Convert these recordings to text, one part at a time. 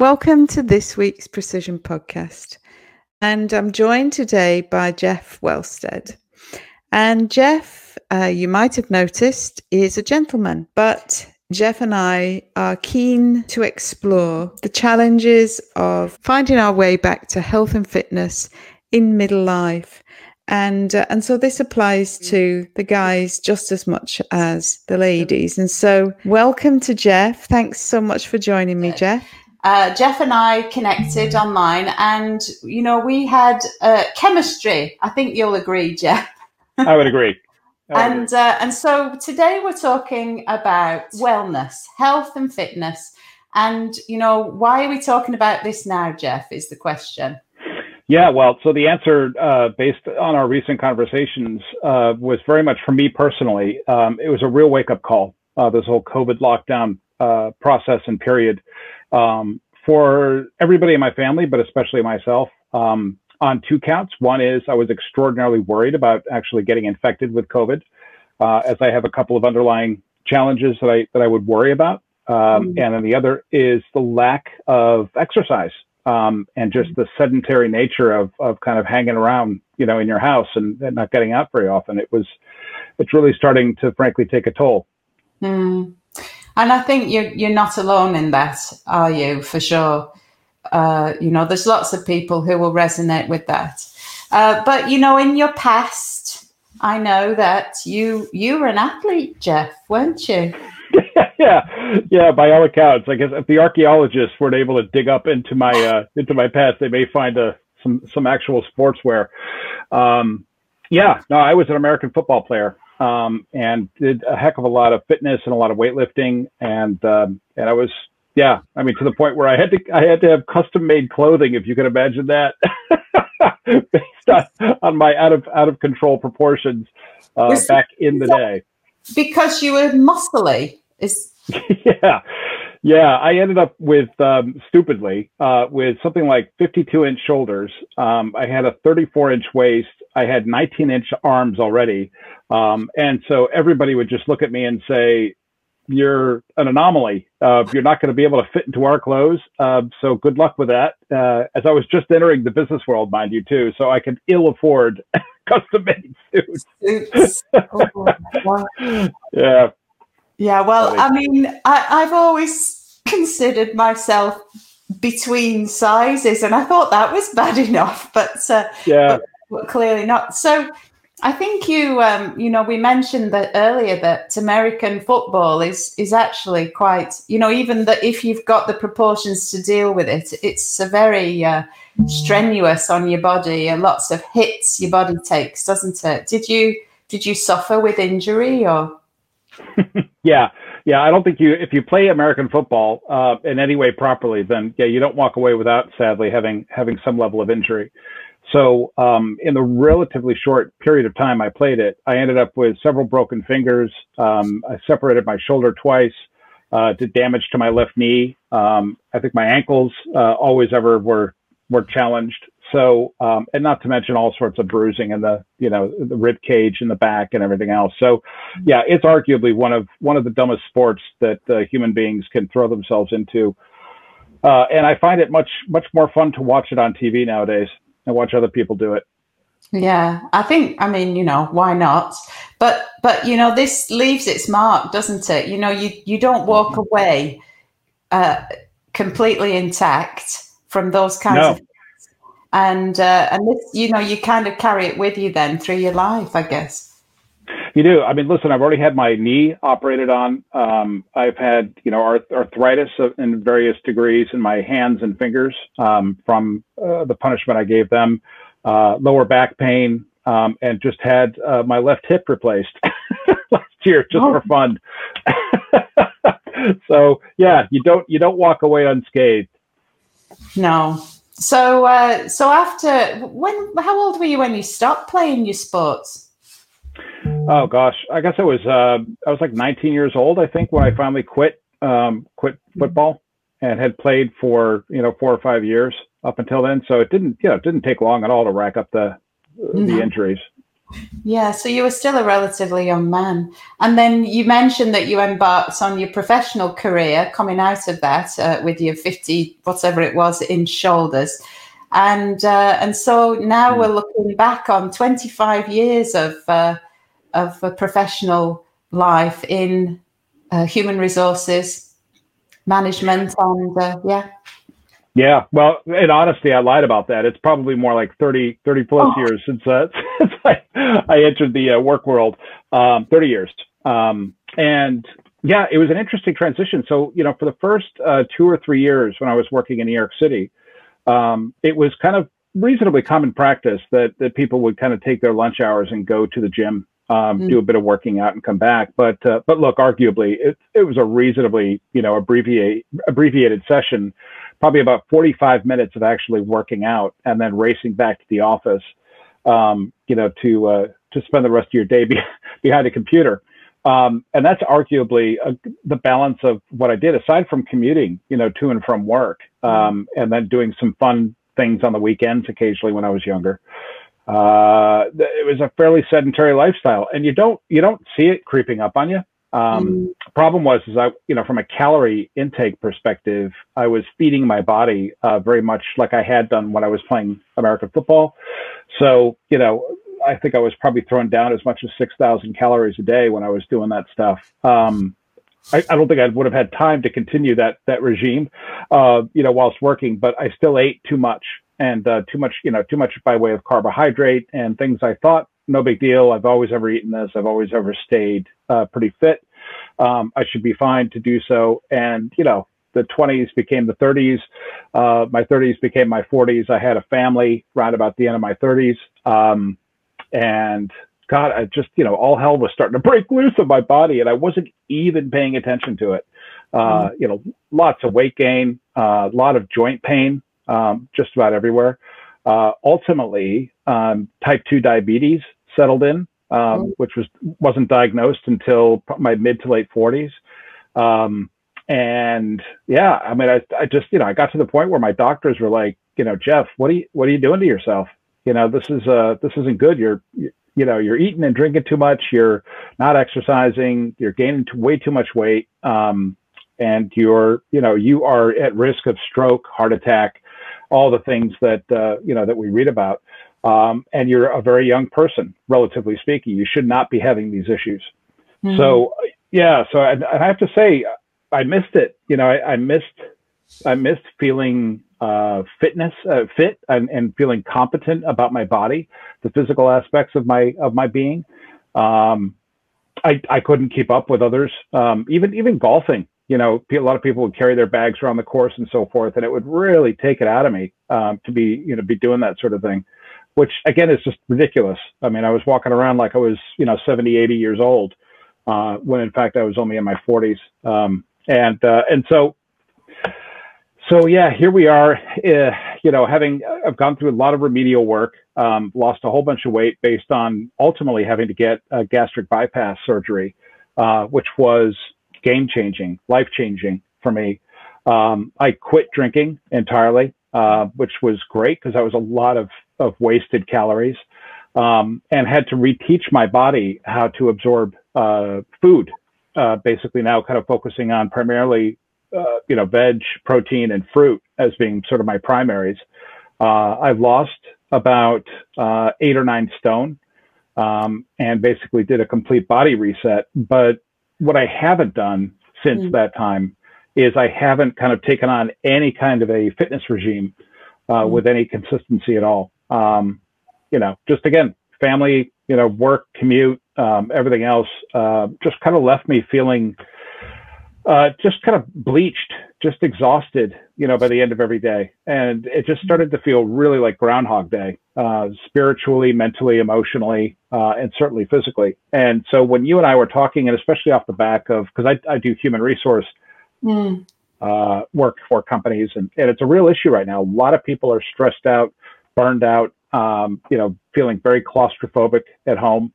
Welcome to this week's Precision Podcast. And I'm joined today by Jeff Wellstead. And Jeff, uh, you might have noticed, is a gentleman, but Jeff and I are keen to explore the challenges of finding our way back to health and fitness in middle life. And, uh, and so this applies to the guys just as much as the ladies. And so, welcome to Jeff. Thanks so much for joining me, Jeff. Uh, Jeff and I connected online, and you know we had uh, chemistry. I think you'll agree, Jeff. I would agree. and uh, and so today we're talking about wellness, health, and fitness. And you know why are we talking about this now, Jeff? Is the question. Yeah, well, so the answer, uh, based on our recent conversations, uh, was very much for me personally. Um, it was a real wake up call. Uh, this whole COVID lockdown uh, process and period um, for everybody in my family, but especially myself. Um, on two counts. One is I was extraordinarily worried about actually getting infected with COVID, uh, as I have a couple of underlying challenges that I that I would worry about. Um, mm-hmm. And then the other is the lack of exercise um, and just the sedentary nature of of kind of hanging around, you know, in your house and, and not getting out very often. It was, it's really starting to frankly take a toll. Mm. And I think you're you're not alone in that, are you? For sure. Uh, you know, there's lots of people who will resonate with that. Uh, but you know, in your past, I know that you you were an athlete, Jeff, weren't you? yeah, yeah. By all accounts, I guess if the archaeologists weren't able to dig up into my uh, into my past, they may find a, uh, some some actual sportswear. Um, yeah, no, I was an American football player um, and did a heck of a lot of fitness and a lot of weightlifting, and um, and I was yeah, I mean to the point where I had to I had to have custom made clothing, if you can imagine that, based on, on my out of out of control proportions uh, back in the day. Because you were muscly, is yeah, yeah. I ended up with um, stupidly uh, with something like 52 inch shoulders. Um, I had a 34 inch waist. I had 19 inch arms already, um, and so everybody would just look at me and say, "You're an anomaly. Uh, you're not going to be able to fit into our clothes. Uh, so good luck with that." Uh, as I was just entering the business world, mind you, too, so I could ill afford custom made suits. oh, yeah, yeah, well, I mean, I, I've always considered myself between sizes, and I thought that was bad enough, but uh, yeah, but, but clearly not. So, I think you, um, you know, we mentioned that earlier that American football is is actually quite, you know, even that if you've got the proportions to deal with it, it's a very uh, strenuous on your body, and lots of hits your body takes, doesn't it? Did you did you suffer with injury or? yeah, yeah. I don't think you, if you play American football uh, in any way properly, then yeah, you don't walk away without sadly having having some level of injury. So um, in the relatively short period of time I played it, I ended up with several broken fingers. Um, I separated my shoulder twice. Uh, did damage to my left knee. Um, I think my ankles uh, always ever were were challenged. So, um, and not to mention all sorts of bruising in the, you know, the rib cage in the back and everything else. So, yeah, it's arguably one of one of the dumbest sports that uh, human beings can throw themselves into. Uh, and I find it much much more fun to watch it on TV nowadays and watch other people do it. Yeah, I think I mean, you know, why not? But but you know, this leaves its mark, doesn't it? You know, you you don't walk mm-hmm. away uh, completely intact from those kinds no. of and uh, and this, you know, you kind of carry it with you then through your life, I guess. You do. I mean, listen, I've already had my knee operated on. Um, I've had, you know, arth- arthritis in various degrees in my hands and fingers um, from uh, the punishment I gave them, uh, lower back pain, um, and just had uh, my left hip replaced last year just oh. for fun. so yeah, you don't you don't walk away unscathed. No, so, uh, so after when? How old were you when you stopped playing your sports? Oh gosh, I guess I was uh, I was like 19 years old, I think, when I finally quit um, quit football and had played for you know four or five years up until then. So it didn't you know it didn't take long at all to rack up the the injuries. Yeah, so you were still a relatively young man. And then you mentioned that you embarked on your professional career coming out of that uh, with your 50, whatever it was, in shoulders. And uh, and so now hmm. we're looking back on 25 years of, uh, of a professional life in uh, human resources management and uh, yeah yeah, well, in honesty, I lied about that. It's probably more like 30, 30 plus oh. years since, uh, since I, I entered the uh, work world. Um, 30 years. Um, and yeah, it was an interesting transition. So, you know, for the first uh, two or three years when I was working in New York City, um, it was kind of reasonably common practice that, that people would kind of take their lunch hours and go to the gym um, mm. do a bit of working out and come back. But uh, but look, arguably, it, it was a reasonably you know abbreviate abbreviated session, probably about 45 minutes of actually working out and then racing back to the office, um, you know, to uh, to spend the rest of your day be, behind a computer. Um, and that's arguably a, the balance of what I did, aside from commuting, you know, to and from work, hmm. um, and then doing some fun things on the weekends occasionally when I was younger uh, it was a fairly sedentary lifestyle, and you don't you don't see it creeping up on you. Um, mm. Problem was, is I you know from a calorie intake perspective, I was feeding my body uh, very much like I had done when I was playing American football. So you know, I think I was probably throwing down as much as six thousand calories a day when I was doing that stuff. Um, I, I, don't think I would have had time to continue that that regime, uh, you know, whilst working. But I still ate too much, and uh, too much, you know, too much by way of carbohydrate and things I thought no big deal. I've always ever eaten this. I've always ever stayed uh, pretty fit. Um, I should be fine to do so. And you know, the 20s became the 30s. Uh, my 30s became my 40s. I had a family right about the end of my 30s. Um, and God, I just, you know, all hell was starting to break loose in my body and I wasn't even paying attention to it. Uh, mm-hmm. You know, lots of weight gain, a uh, lot of joint pain, um, just about everywhere. Uh, ultimately, um, type 2 diabetes settled in, um, mm-hmm. which was wasn't diagnosed until my mid to late 40s. Um, and yeah, I mean, I, I just, you know, I got to the point where my doctors were like, you know, Jeff, what are you, what are you doing to yourself? You know, this is, uh, this isn't good. You're, you know, you're eating and drinking too much. You're not exercising. You're gaining way too much weight. Um, and you're, you know, you are at risk of stroke, heart attack, all the things that uh, you know that we read about. Um, and you're a very young person, relatively speaking. You should not be having these issues. Mm-hmm. So yeah, so I, I, have to say I missed it. You know, I, I missed I missed feeling uh, fitness, uh, fit, and, and, feeling competent about my body, the physical aspects of my of my being. Um, I I couldn't keep up with others. Um, even even golfing you know, a lot of people would carry their bags around the course and so forth, and it would really take it out of me um, to be, you know, be doing that sort of thing, which again is just ridiculous. I mean, I was walking around like I was, you know, 70, 80 years old, uh, when in fact I was only in my 40s. Um, and uh, and so, so yeah, here we are. Uh, you know, having I've gone through a lot of remedial work, um, lost a whole bunch of weight based on ultimately having to get a gastric bypass surgery, uh, which was game changing, life changing for me. Um, I quit drinking entirely, uh, which was great because that was a lot of, of wasted calories um, and had to reteach my body how to absorb uh, food. Uh, basically, now kind of focusing on primarily, uh, you know, veg, protein, and fruit as being sort of my primaries. Uh, I've lost about uh, eight or nine stone um, and basically did a complete body reset. But what I haven't done since mm. that time is I haven't kind of taken on any kind of a fitness regime uh, mm. with any consistency at all. Um, you know, just again, family, you know, work, commute, um, everything else, uh, just kind of left me feeling uh, just kind of bleached, just exhausted, you know, by the end of every day. And it just started to feel really like Groundhog Day, uh, spiritually, mentally, emotionally, uh, and certainly physically. And so when you and I were talking, and especially off the back of, because I, I, do human resource mm. work for companies, and, and it's a real issue right now. A lot of people are stressed out, burned out, um, you know, feeling very claustrophobic at home.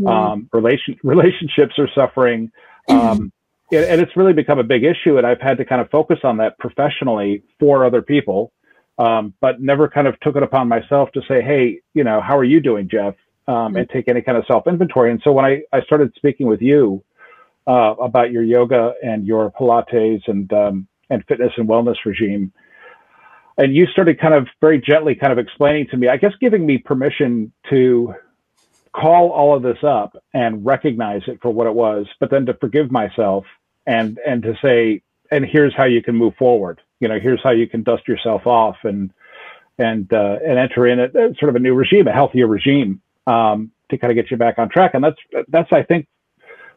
Mm. Um, relation relationships are suffering. Um, and it's really become a big issue. And I've had to kind of focus on that professionally for other people, um, but never kind of took it upon myself to say, hey, you know, how are you doing, Jeff? um, mm-hmm. and take any kind of self inventory. And so when I, I started speaking with you uh, about your yoga and your Pilates and um, and fitness and wellness regime, and you started kind of very gently kind of explaining to me, I guess, giving me permission to call all of this up and recognize it for what it was, but then to forgive myself and and to say, and here's how you can move forward. You know, here's how you can dust yourself off and and uh, and enter in a, sort of a new regime, a healthier regime, um, to kind of get you back on track. And that's that's I think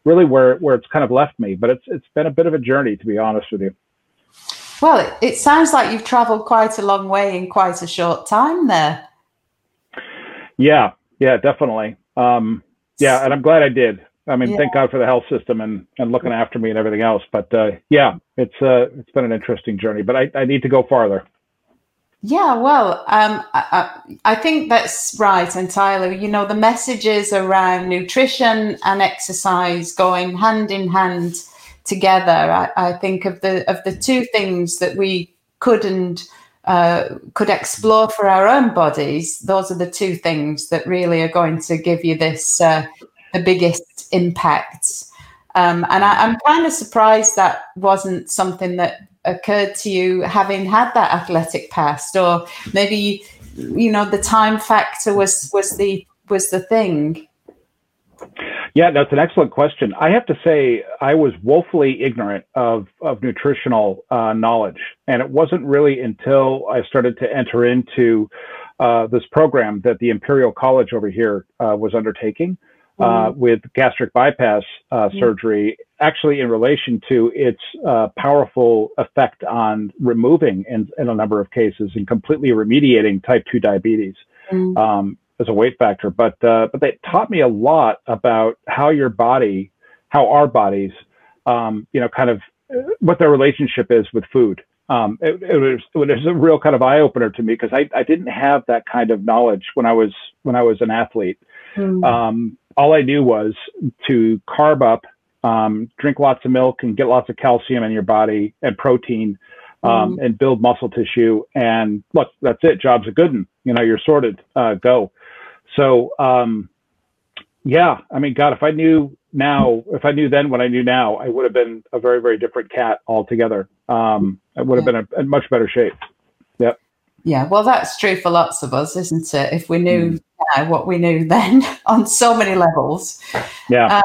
really where where it's kind of left me. But it's it's been a bit of a journey, to be honest with you. Well, it, it sounds like you've travelled quite a long way in quite a short time there. Yeah, yeah, definitely. Um, yeah, and I'm glad I did. I mean, yeah. thank God for the health system and, and looking after me and everything else. But uh, yeah, it's uh, it's been an interesting journey. But I, I need to go farther. Yeah, well, um, I, I, think that's right entirely. You know, the messages around nutrition and exercise going hand in hand together. I, I think of the of the two things that we could and uh, could explore for our own bodies. Those are the two things that really are going to give you this uh, the biggest impacts. Um, and I, I'm kind of surprised that wasn't something that occurred to you having had that athletic past or maybe you know the time factor was was the was the thing yeah that's an excellent question i have to say i was woefully ignorant of of nutritional uh, knowledge and it wasn't really until i started to enter into uh, this program that the imperial college over here uh, was undertaking uh, mm-hmm. with gastric bypass uh, mm-hmm. surgery, actually in relation to its uh, powerful effect on removing, in, in, a number of cases, and completely remediating type 2 diabetes mm-hmm. um, as a weight factor. But, uh, but they taught me a lot about how your body, how our bodies, um, you know, kind of uh, what their relationship is with food. Um, it, it, was it was a real kind of eye opener to me because I, I didn't have that kind of knowledge when I was when I was an athlete. Mm. Um, all I knew was to carb up, um, drink lots of milk, and get lots of calcium in your body and protein, um, mm. and build muscle tissue. And look, that's it. Job's a good one. You know, you're sorted. Uh, go. So, um, yeah, I mean, God, if I knew now, if I knew then what I knew now, I would have been a very, very different cat altogether. Um, I would have been a, in much better shape. Yep. Yeah, well, that's true for lots of us, isn't it? If we knew mm now what we knew then on so many levels. Yeah. Uh,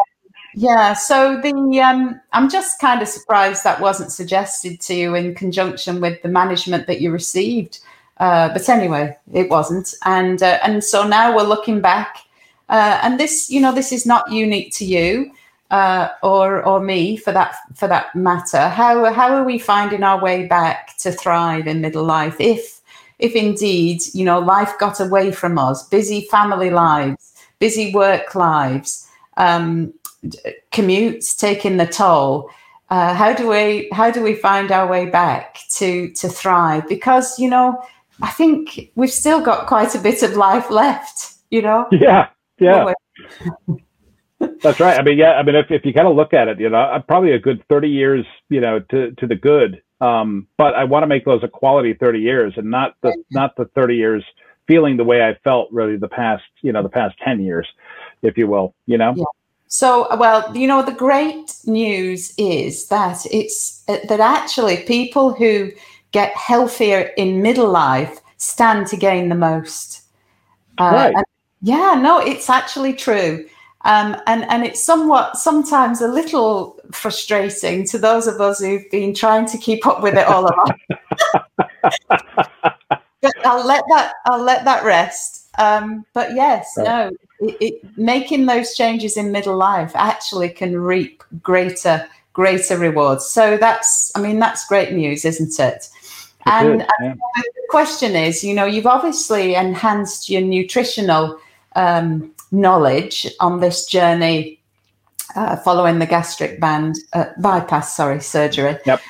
yeah. So the um, I'm just kind of surprised that wasn't suggested to you in conjunction with the management that you received. Uh, but anyway, it wasn't, and uh, and so now we're looking back, uh, and this, you know, this is not unique to you uh, or or me for that for that matter. How how are we finding our way back to thrive in middle life if if indeed, you know, life got away from us, busy family lives, busy work lives, um, commutes taking the toll. Uh, how do we how do we find our way back to to thrive? Because you know, I think we've still got quite a bit of life left. You know. Yeah. Yeah. That's right. I mean, yeah. I mean, if, if you kind of look at it, you know, probably a good thirty years, you know, to to the good um, but I want to make those a quality 30 years and not the not the 30 years feeling the way I felt really the past, you know, the past 10 years, if you will, you know? Yeah. So, well, you know, the great news is that it's uh, that actually people who get healthier in middle life stand to gain the most. Uh, right. yeah, no, it's actually true. Um, and, and it's somewhat, sometimes a little frustrating to those of us who've been trying to keep up with it all along. but I'll let that, I'll let that rest. Um, but yes, no, it, it, making those changes in middle life actually can reap greater, greater rewards. So that's, I mean, that's great news, isn't it? And, yeah. and the question is, you know, you've obviously enhanced your nutritional um, knowledge on this journey uh, following the gastric band uh, bypass, sorry, surgery. Yep.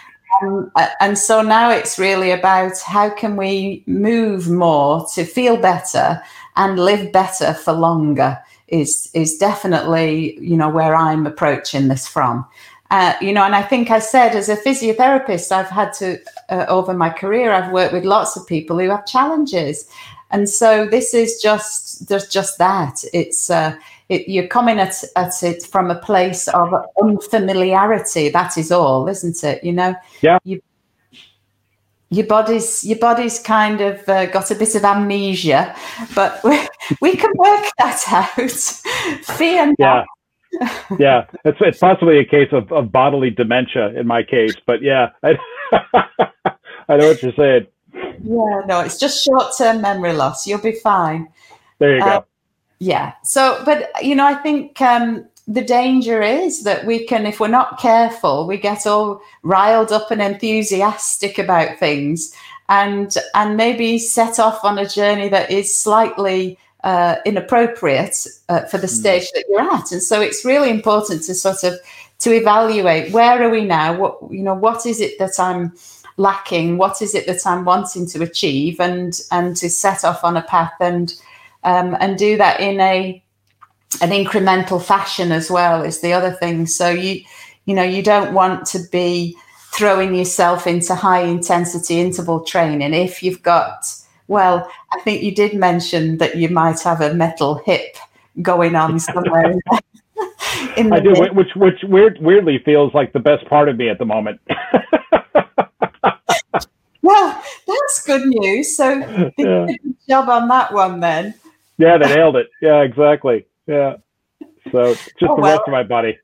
Um, and so now it's really about how can we move more to feel better and live better for longer is is definitely you know where I'm approaching this from. Uh, you know, and I think I said as a physiotherapist, I've had to uh, over my career, I've worked with lots of people who have challenges, and so this is just there's just that. It's uh, it, you're coming at, at it from a place of unfamiliarity. That is all isn't it? You know? Yeah. You, your body's your body's kind of uh, got a bit of amnesia but we, we can work that out. Fear yeah yeah it's, it's possibly a case of, of bodily dementia in my case but yeah I, I know what you're saying. Yeah no it's just short-term memory loss. You'll be fine. There you uh, go yeah so but you know i think um the danger is that we can, if we're not careful, we get all riled up and enthusiastic about things, and and maybe set off on a journey that is slightly uh, inappropriate uh, for the hmm. stage that you're at. And so it's really important to sort of to evaluate where are we now? What you know, what is it that I'm lacking? What is it that I'm wanting to achieve? And and to set off on a path and um, and do that in a an incremental fashion as well is the other thing. So you you know you don't want to be throwing yourself into high intensity interval training if you've got well i think you did mention that you might have a metal hip going on somewhere in the i do which which weird, weirdly feels like the best part of me at the moment well that's good news so yeah. good job on that one then yeah they nailed it yeah exactly yeah. So just oh, the well. rest of my body.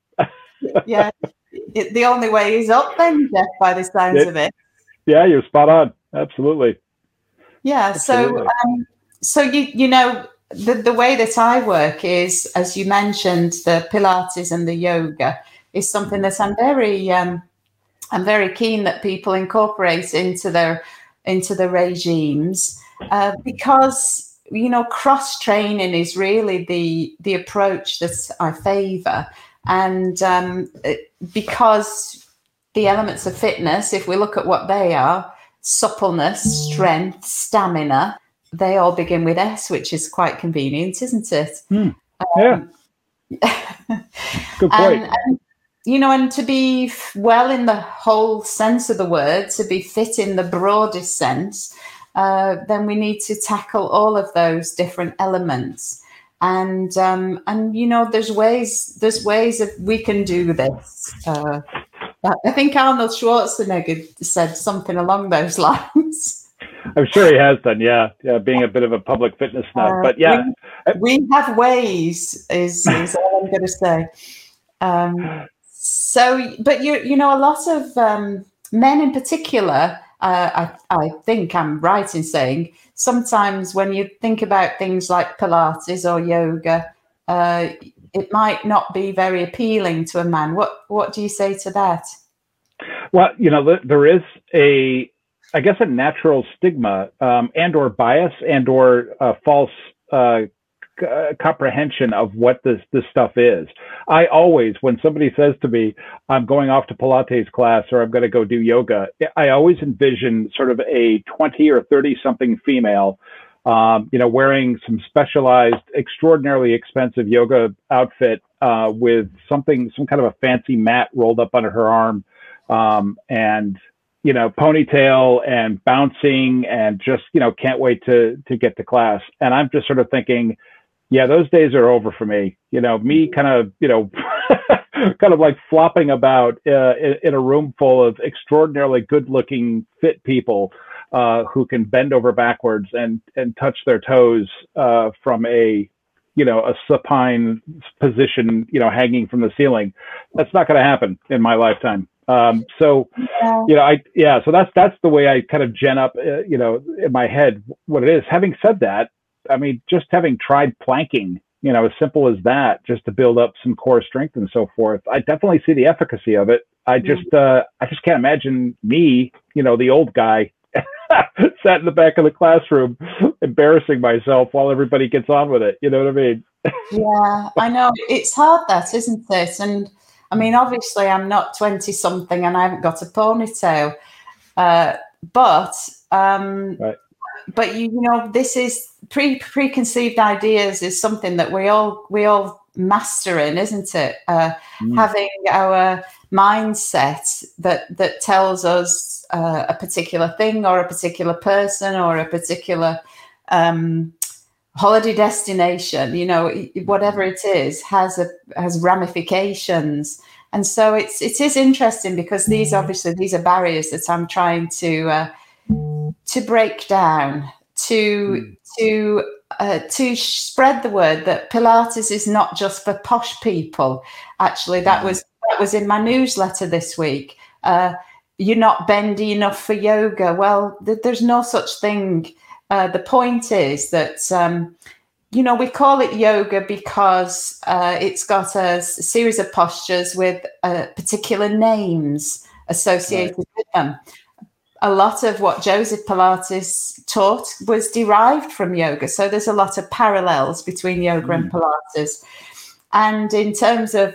yeah. It, the only way is up then, Jeff, by the sounds it, of it. Yeah, you're spot on. Absolutely. Yeah. Absolutely. So, um, so you you know the the way that I work is, as you mentioned, the Pilates and the yoga is something that I'm very um, I'm very keen that people incorporate into their into the regimes uh, because you know, cross training is really the the approach that I favour, and um, because the elements of fitness, if we look at what they are, suppleness, strength, stamina, they all begin with S, which is quite convenient, isn't it? Mm. Yeah. Um, Good point. And, and, you know, and to be well in the whole sense of the word, to be fit in the broadest sense, uh, then we need to tackle all of those different elements. And um, and you know, there's ways there's ways that we can do this. Uh, I think Arnold Schwarzenegger said something along those lines. I'm sure he has done, yeah, yeah, being a bit of a public fitness nut. Uh, but yeah, we, we, have ways. Is is all I'm going to say. Um, so, but you you know, a lot of um, men in particular uh, I, I think I'm right in saying sometimes when you think about things like Pilates or yoga, uh, it might not be very appealing to a man. What what do you say to that? Well, you know, there is a, I guess, a natural stigma um, and or bias and or uh, false uh, uh, comprehension of what this this stuff is. I always, when somebody says to me, "I'm going off to Pilates class" or "I'm going to go do yoga," I always envision sort of a 20 or 30 something female, um, you know, wearing some specialized, extraordinarily expensive yoga outfit uh, with something, some kind of a fancy mat rolled up under her arm, um, and you know, ponytail and bouncing and just, you know, can't wait to to get to class. And I'm just sort of thinking, yeah, those days are over for me. You know, me kind of, you know, kind of like flopping about uh, in, in, a room full of extraordinarily good-looking, fit people uh, who can bend over backwards and and touch their toes uh, from a, you know, a supine position, you know, hanging from the ceiling. That's not going to happen in my lifetime. Um, so, yeah. you know, I yeah, so that's that's the way I kind of gen up, uh, you know, in my head what it is. Having said that, I mean, just having tried planking, you know, as simple as that, just to build up some core strength and so forth, I definitely see the efficacy of it. I just, uh, I just can't imagine me, you know, the old guy, sat in the back of the classroom, embarrassing myself while everybody gets on with it. You know what I mean? yeah, I know it's hard, that isn't it? And I mean, obviously, I'm not twenty something, and I haven't got a ponytail, uh, but um, right but you, you know, this is pre preconceived ideas is something that we all we all master in, isn't it? Uh, mm. Having our mindset that that tells us uh, a particular thing or a particular person or a particular um, holiday destination, you know, whatever it is, has a has ramifications. And so it's it is interesting because these obviously these are barriers that I'm trying to uh, to break down to mm. to uh, to spread the word that Pilates is not just for posh people. Actually, that hmm. was that was in my newsletter this week. Uh, you're not bendy enough for yoga. Well, th- there's no such thing. Uh, the point is that um, you know we call it yoga because uh, it's got a, series of postures with uh, particular names associated right. with them a lot of what Joseph Pilates taught was derived from yoga. So there's a lot of parallels between yoga mm. and Pilates. And in terms of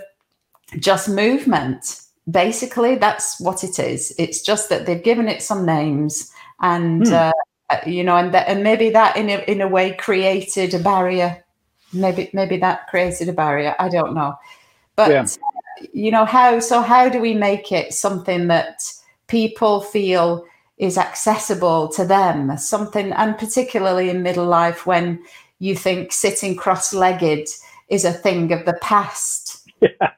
just movement, basically that's what it is. It's just that they've given it some names and, mm. uh, you know, and, that, and maybe that in a, in a way created a barrier. Maybe, maybe that created a barrier. I don't know. But, yeah. you know, how, so how do we make it something that people feel is accessible to them something and particularly in middle life when you think sitting cross-legged is a thing of the past yeah.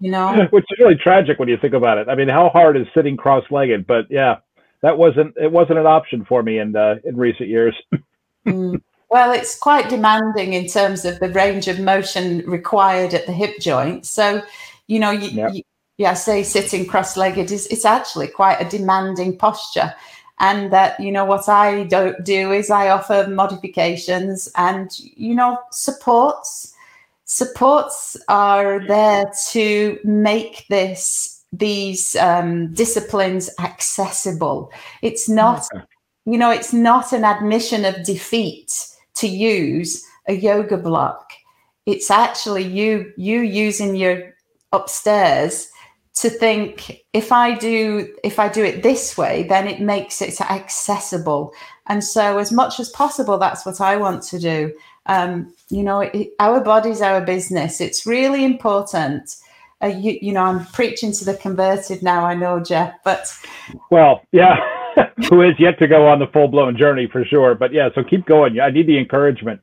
you know which is really tragic when you think about it i mean how hard is sitting cross-legged but yeah that wasn't it wasn't an option for me in uh, in recent years mm. well it's quite demanding in terms of the range of motion required at the hip joint so you know you, yep. you yeah, say sitting cross-legged is it's actually quite a demanding posture. And that, you know, what I don't do is I offer modifications and, you know, supports. Supports are there to make this these um, disciplines accessible. It's not, okay. you know, it's not an admission of defeat to use a yoga block. It's actually you you using your upstairs to think if i do if i do it this way then it makes it accessible. And so as much as possible that's what i want to do. Um, you know it, our body's our business. It's really important. Uh, you, you know i'm preaching to the converted now i know jeff but well yeah who is yet to go on the full-blown journey for sure. But yeah so keep going. I need the encouragement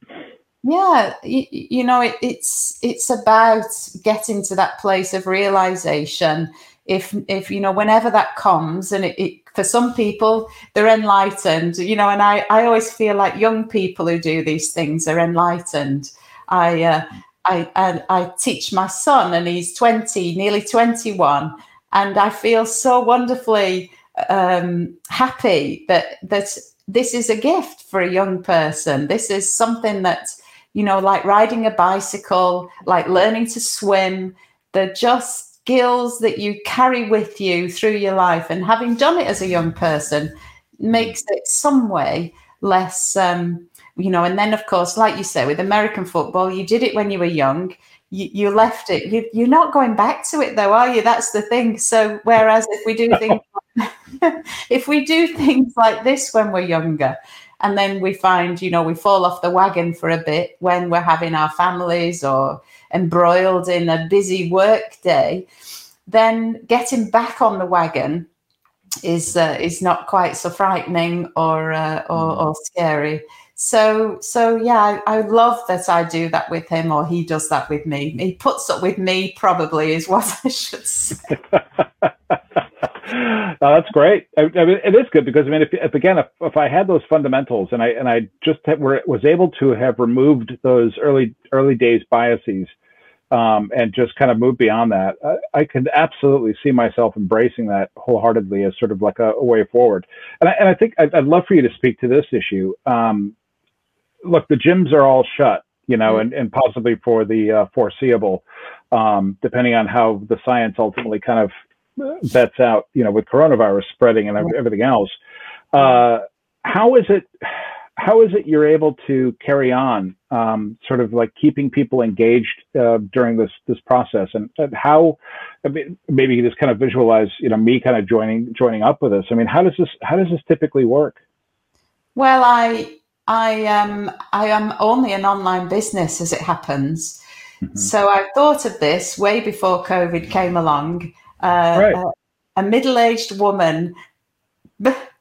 yeah you, you know it, it's it's about getting to that place of realization. If if you know whenever that comes and it, it, for some people they're enlightened you know and i i always feel like young people who do these things are enlightened. I uh, I, I i teach my son and he's 20 nearly 21 and i feel so wonderfully um, happy that that this is a gift for a young person. This is something that you know, like riding a bicycle, like learning to swim. They're just skills that you carry with you through your life. And having done it as a young person makes it some way less, um, you know. And then, of course, like you say, with American football, you did it when you were young. You, you left it. You, you're not going back to it, though, are you? That's the thing. So, whereas if we do things, if we do things like this when we're younger, and then we find you know we fall off the wagon for a bit when we're having our families or embroiled in a busy work day. Then getting back on the wagon is uh, is not quite so frightening or, uh, or, mm. or scary. So so yeah I, I, love that i do that with him or he does that with me. He puts up with me probably is what i should say oh, that's great. I, I mean, it is good because I mean, if, if again, if, if I had those fundamentals and I and I just had, were, was able to have removed those early early days biases um, and just kind of move beyond that, I, I could absolutely see myself embracing that wholeheartedly as sort of like a, a way forward. And I, and I think I'd, I'd, love for you to speak to this issue. Um, look, the gyms are all shut, you know, mm-hmm. and, and possibly for the uh, foreseeable, um, depending on how the science ultimately kind of bets out, you know, with coronavirus spreading and everything else. Uh, how is it? How is it you're able to carry on, um, sort of like keeping people engaged uh, during this this process, and, and how? I mean, maybe you just kind of visualize, you know, me kind of joining joining up with this. I mean, how does this how does this typically work? Well, I I um I am only an online business as it happens. Mm-hmm. So I thought of this way before COVID came along uh, right. a, a middle-aged woman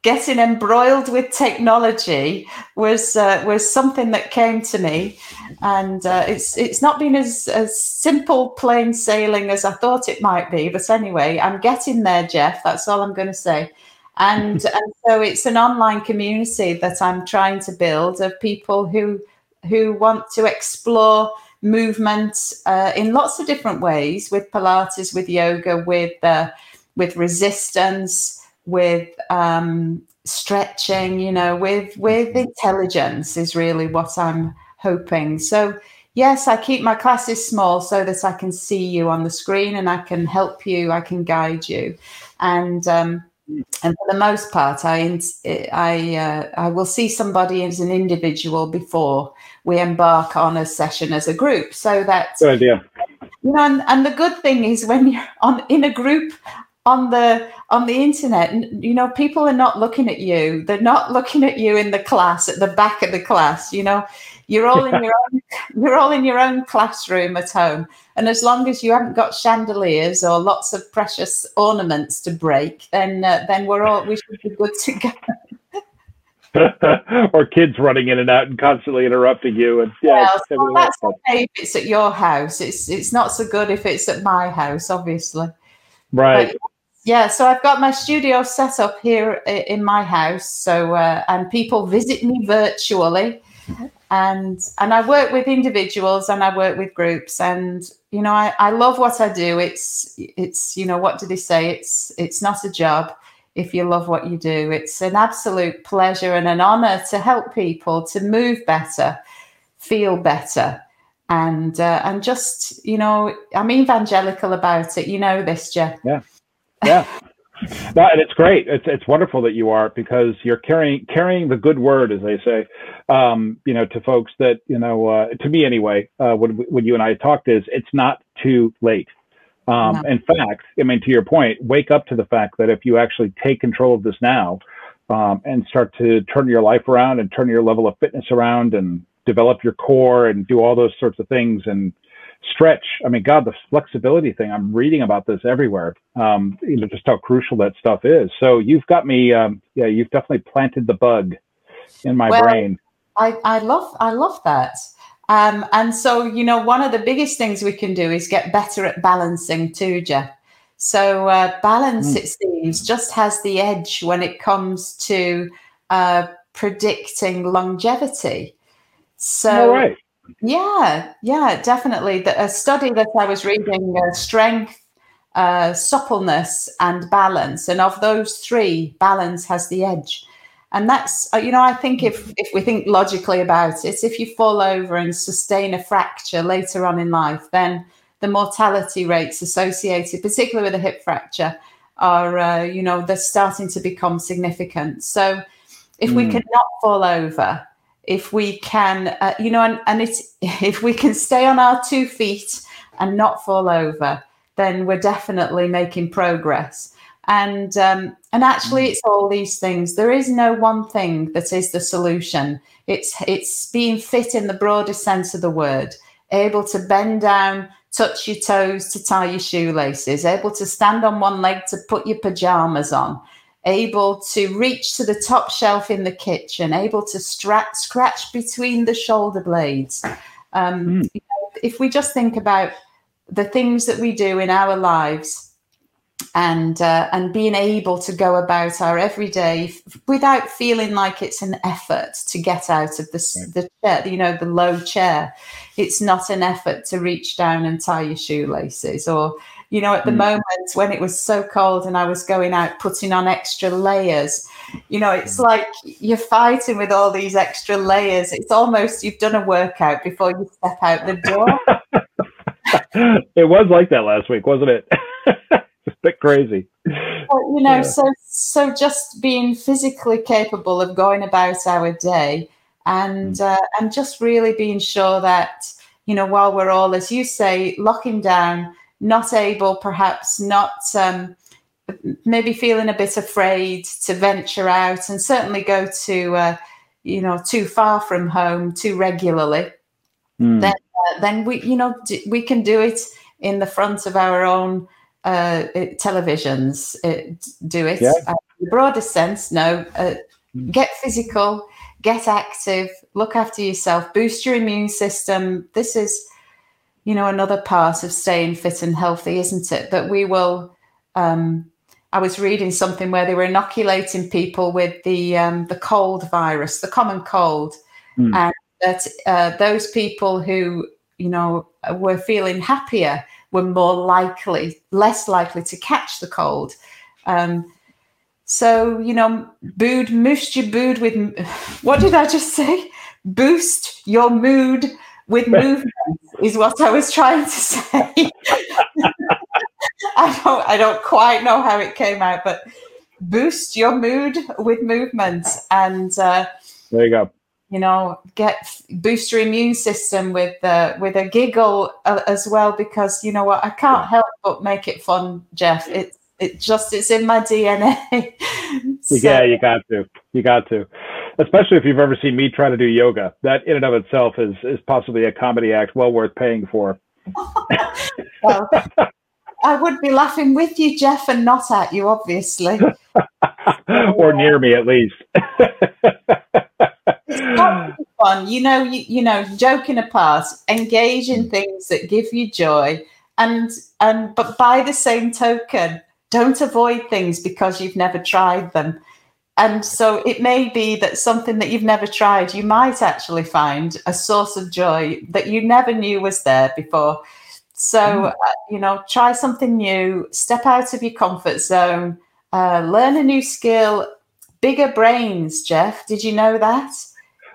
getting embroiled with technology was uh, was something that came to me, and uh, it's it's not been as as simple plain sailing as I thought it might be. But anyway, I'm getting there, Jeff. That's all I'm going to say. And and so it's an online community that I'm trying to build of people who who want to explore movement uh, in lots of different ways with Pilates, with yoga, with uh, with resistance with um, stretching, you know, with with mm-hmm. intelligence is really what I'm hoping. So yes, I keep my classes small so that I can see you on the screen and I can help you, I can guide you, and um, and for the most part, I I uh, I will see somebody as an individual before we embark on a session as a group, so that good idea. You know, and, and the good thing is when you're on in a group, on the on the internet you know people are not looking at you. They're not looking at you in the class at the back of the class you know you're all in your own you're all in your own classroom at home. And as long as you haven't got chandeliers or lots of precious ornaments to break then uh, then we're all we should be good to go. Or kids running in and out and constantly interrupting you and yeah, well, that's okay if it's at your house. It's it's not so good if it's at my house obviously. Right. But, yeah, so I've got my studio set up here in my house. So uh, and people visit me virtually, and and I work with individuals and I work with groups, and you know I, I love what I do. It's it's you know what do they say? It's it's not a job if you love what you do. It's an absolute pleasure and an honor to help people to move better, feel better, and uh, and just you know I'm evangelical about it. You know this, Jeff. Yeah yeah. No, and it's great. It's it's wonderful that you are because you're carrying carrying the good word, as they say, um, you know, to folks that you know, uh, to me anyway. Uh, when when you and I talked, is it's not too late. Um, no. In fact, I mean, to your point, wake up to the fact that if you actually take control of this now um, and start to turn your life around and turn your level of fitness around and develop your core and do all those sorts of things and stretch. I mean, God, the flexibility thing. I'm reading about this everywhere. Um, you know, just how crucial that stuff is. So you've got me. Um, yeah, you've definitely planted the bug in my well, brain. I, I love I love that. Um, and so you know, one of the biggest things we can do is get better at balancing too, Jeff. So uh, balance, mm. it seems, just has the edge when it comes to uh, predicting longevity. So, right. Yeah, yeah, definitely. The, a study that I was reading, uh, strength, uh, suppleness, and balance, and of those three, balance has the edge. And that's, uh, you know, I think if if we think logically about it, if you fall over and sustain a fracture later on in life, then the mortality rates associated, particularly with a hip fracture, are, uh, you know, they're starting to become significant. So if mm. we can not fall over, if we can, uh, you know, and, and it's if we can stay on our two feet and not fall over, then we're definitely making progress. And um, and actually, mm. it's all these things. There is no one thing that is the solution. It's it's being fit in the broadest sense of the word, able to bend down, touch your toes to tie your shoelaces, able to stand on one leg to put your pajamas on, able to reach to the top shelf in the kitchen, able to stra- scratch between the shoulder blades. Um, mm. you know, if we just think about the things that we do in our lives and uh, and being able to go about our everyday f- without feeling like it's an effort to get out of the, right. the chair, you know, the low chair. It's not an effort to reach down and tie your shoelaces or you know, at the mm. moment when it was so cold and I was going out putting on extra layers, you know, it's hmm. like you're fighting with all these extra layers. It's almost you've done a workout before you step out the door. it was like that last week, wasn't it? a bit crazy. you know, yeah. so so just being physically capable of going about our day and mm. uh, and just really being sure that you know while we're all, as you say, locking down not able, perhaps not um, maybe feeling a bit afraid to venture out and certainly go to uh, you know too far from home too regularly, mm. then uh, then we you know d- we can do it in the front of our own uh, televisions. Do it. Yeah. Uh, the broader sense, no. Uh, get physical, get active, look after yourself, boost your immune system. This is, you know, another part of staying fit and healthy, isn't it? That we will. Um, I was reading something where they were inoculating people with the um, the cold virus, the common cold, mm. and that uh, those people who you know were feeling happier were more likely, less likely to catch the cold. Um, so, you know, bood, boost your mood with, what did I just say? Boost your mood with movement is what I was trying to say. I don't, I don't quite know how it came out, but boost your mood with movement and uh, there you go. You know, get boost your immune system with uh, with a giggle uh, as well because you know what I can't help but make it fun, Jeff. It's it just it's in my DNA. so, yeah, you got to. You got to. Especially if you've ever seen me try to do yoga. That in and of itself is is possibly a comedy act well worth paying for. well, I would be laughing with you, Jeff, and not at you, obviously. or near me at least. It's fun, you know. You, you know, joking apart, engage in things that give you joy, and and but by the same token, don't avoid things because you've never tried them. And so it may be that something that you've never tried, you might actually find a source of joy that you never knew was there before. So, mm. uh, you know, try something new, step out of your comfort zone, uh, learn a new skill, bigger brains, Jeff. Did you know that?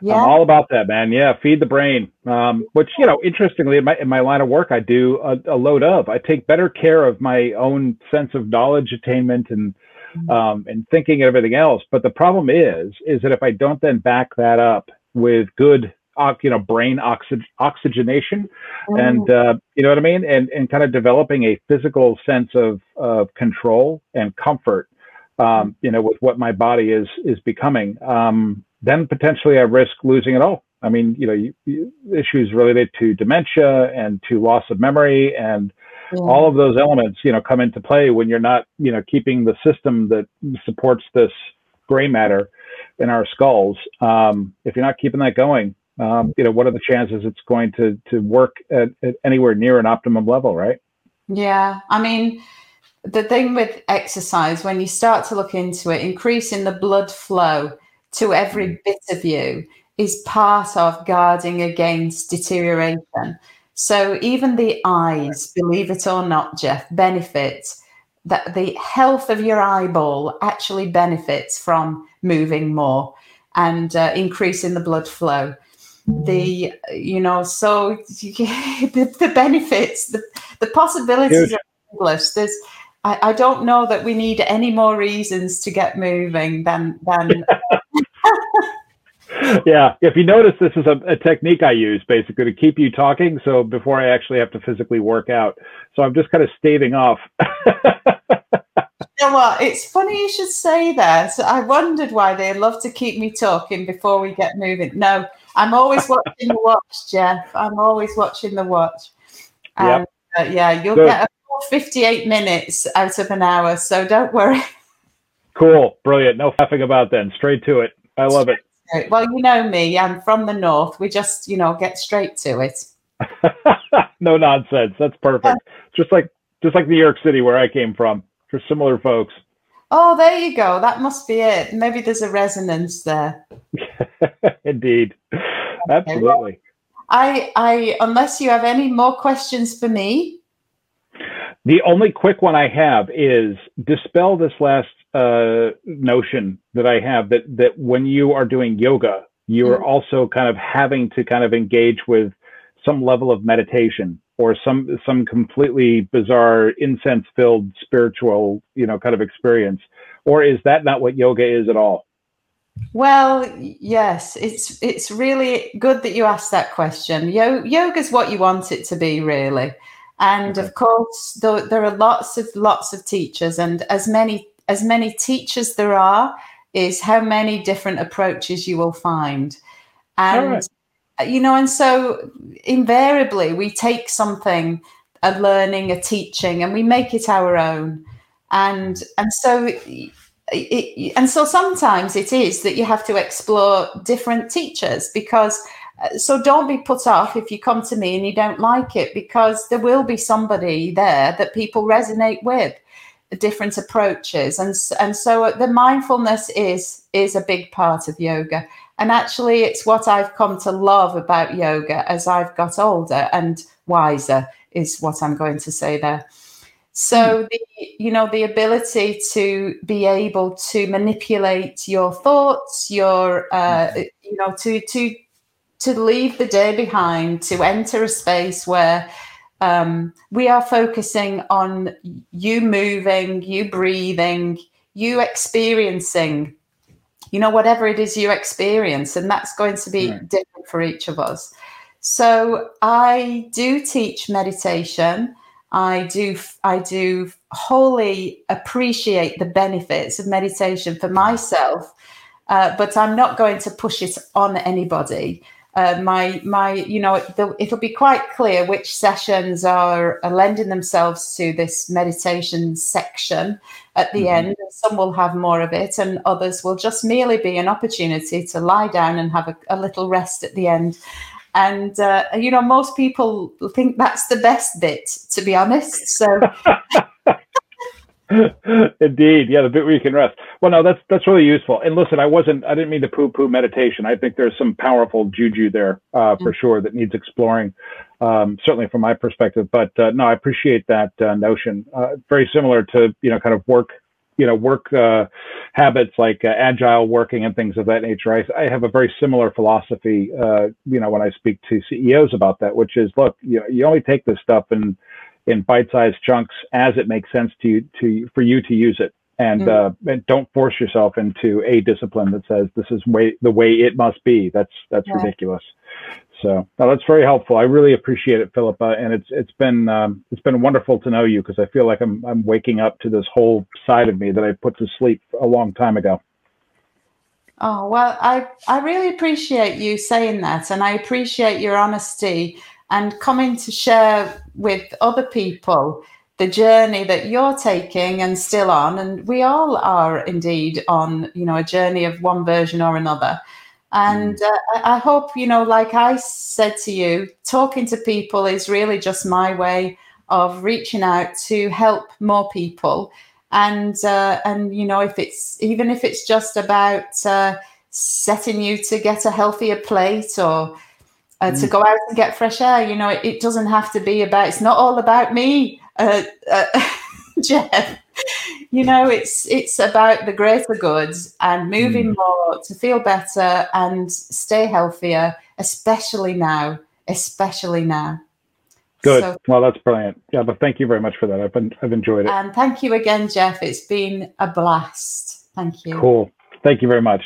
Yeah. I'm all about that, man. Yeah, feed the brain. Um, which you know, interestingly, in my in my line of work, I do a, a, load of. I take better care of my own sense of knowledge attainment and mm-hmm. um, and thinking and everything else. But the problem is, is that if I don't then back that up with good, you know, brain oxy- oxygenation, and uh, you know what I mean, and and kind of developing a physical sense of of control and comfort. Um, you know, with what my body is is becoming. Um, then potentially I risk losing it all. I mean, you know, you, you, issues related to dementia and to loss of memory and yeah. all of those elements, you know, come into play when you're not, you know, keeping the system that supports this gray matter in our skulls. Um, if you're not keeping that going, um, you know, what are the chances it's going to to work at, at anywhere near an optimum level, right? Yeah, I mean, the thing with exercise, when you start to look into it, increasing the blood flow to every mm. bit of you is part of guarding against deterioration. So even the eyes, believe it or not, Jeff, benefit that the health of your eyeball actually benefits from moving more and uh, increasing the blood flow. The you know so the, the benefits, the, the possibilities are endless. There's I, I don't know that we need any more reasons to get moving than than yeah. If you notice, this is a, a, technique I use basically to keep you talking. So before I actually have to physically work out, so I'm just kind of staving off. you know what? It's funny you should say that. I wondered why they love to keep me talking before we get moving. No, I'm always watching the watch, Jeff. I'm always watching the watch. And yep. uh, yeah, you'll get a 58 minutes out of an hour. So don't worry. Cool. Brilliant. No faffing about then. Straight to it. I love it. Well, you know me. I'm from the north. We just, you know, get straight to it. no nonsense. That's perfect. Just like just like New York City, where I came from, for similar folks. Oh, there you go. That must be it. Maybe there's a resonance there. Indeed. Okay. Absolutely. I, I, unless you have any more questions for me. The only quick one I have is dispel this last uh, notion that I have that that when you are doing yoga, you are mm-hmm. also kind of having to kind of engage with some level of meditation or some some completely bizarre incense filled spiritual you know kind of experience. Or is that not what yoga is at all? Well yes it's it's really good that you asked that question. Yo- yoga is what you want it to be really and okay. of course there, there are lots of lots of teachers and as many as many teachers there are is how many different approaches you will find and right. you know and so invariably we take something a learning a teaching and we make it our own and and so it, and so sometimes it is that you have to explore different teachers because uh, so don't be put off if you come to me and you don't like it because there will be somebody there that people resonate with different approaches and and so the mindfulness is is a big part of yoga and actually it's what I've come to love about yoga as I've got older and wiser is what I'm going to say there so hmm. the you know the ability to be able to manipulate your thoughts your uh hmm. you know to to to leave the day behind to enter a space where um, we are focusing on you moving, you breathing, you experiencing, you know, whatever it is you experience. And that's going to be right. different for each of us. So I do teach meditation. I do I do wholly appreciate the benefits of meditation for myself, uh, but I'm not going to push it on anybody uh, my my you know the, it'll be quite clear which sessions are, are, lending themselves to this meditation section at the mm-hmm. end. Some will have more of it and others will just merely be an opportunity to lie down and have a, a little rest at the end. And uh, you know most people think that's the best bit to be honest. So Indeed, yeah, the bit where you can rest. Well, no, that's that's really useful. And listen, I wasn't, I didn't mean to poo-poo meditation. I think there's some powerful juju there uh, for mm-hmm. sure that needs exploring, um, certainly from my perspective. But uh, no, I appreciate that uh, notion. Uh, very similar to you know, kind of work, you know, work uh, habits like uh, agile working and things of that nature. I, I have a very similar philosophy. you know, when I speak to CEOs about that, which is, look, you know, you only take this stuff and in bite-sized chunks as it makes sense to you to for you to use it. And, mm. uh, and don't force yourself into a discipline that says this is way the way it must be. That's that's yeah. ridiculous. So no, that's very helpful. I really appreciate it philippa. And it's it's been um, it's been wonderful to know you because i feel like i'm i'm waking up to this whole side of me that i put to sleep a long time ago. Oh, well, I, I really appreciate you saying that. And I appreciate your honesty and coming to share with other people the journey that you're taking and still on. And we all are indeed on you know a journey of one version or another. And mm. uh, i hope you know like i said to you talking to people is really just my way of reaching out to help more people. And uh, and you know if it's even if it's just about uh, setting you to get a healthier plate or uh, mm. to go out and get fresh air. You know, it, it, doesn't have to be about. It's not all about me, uh, uh, Jeff. You know, it's it's about the greater goods and moving mm. more to feel better and stay healthier, especially now. Especially now. Good. So, well, that's brilliant. Yeah, but thank you very much for that. I've been I've enjoyed it. And thank you again, Jeff. It's been a blast. Thank you. Cool. Thank you very much.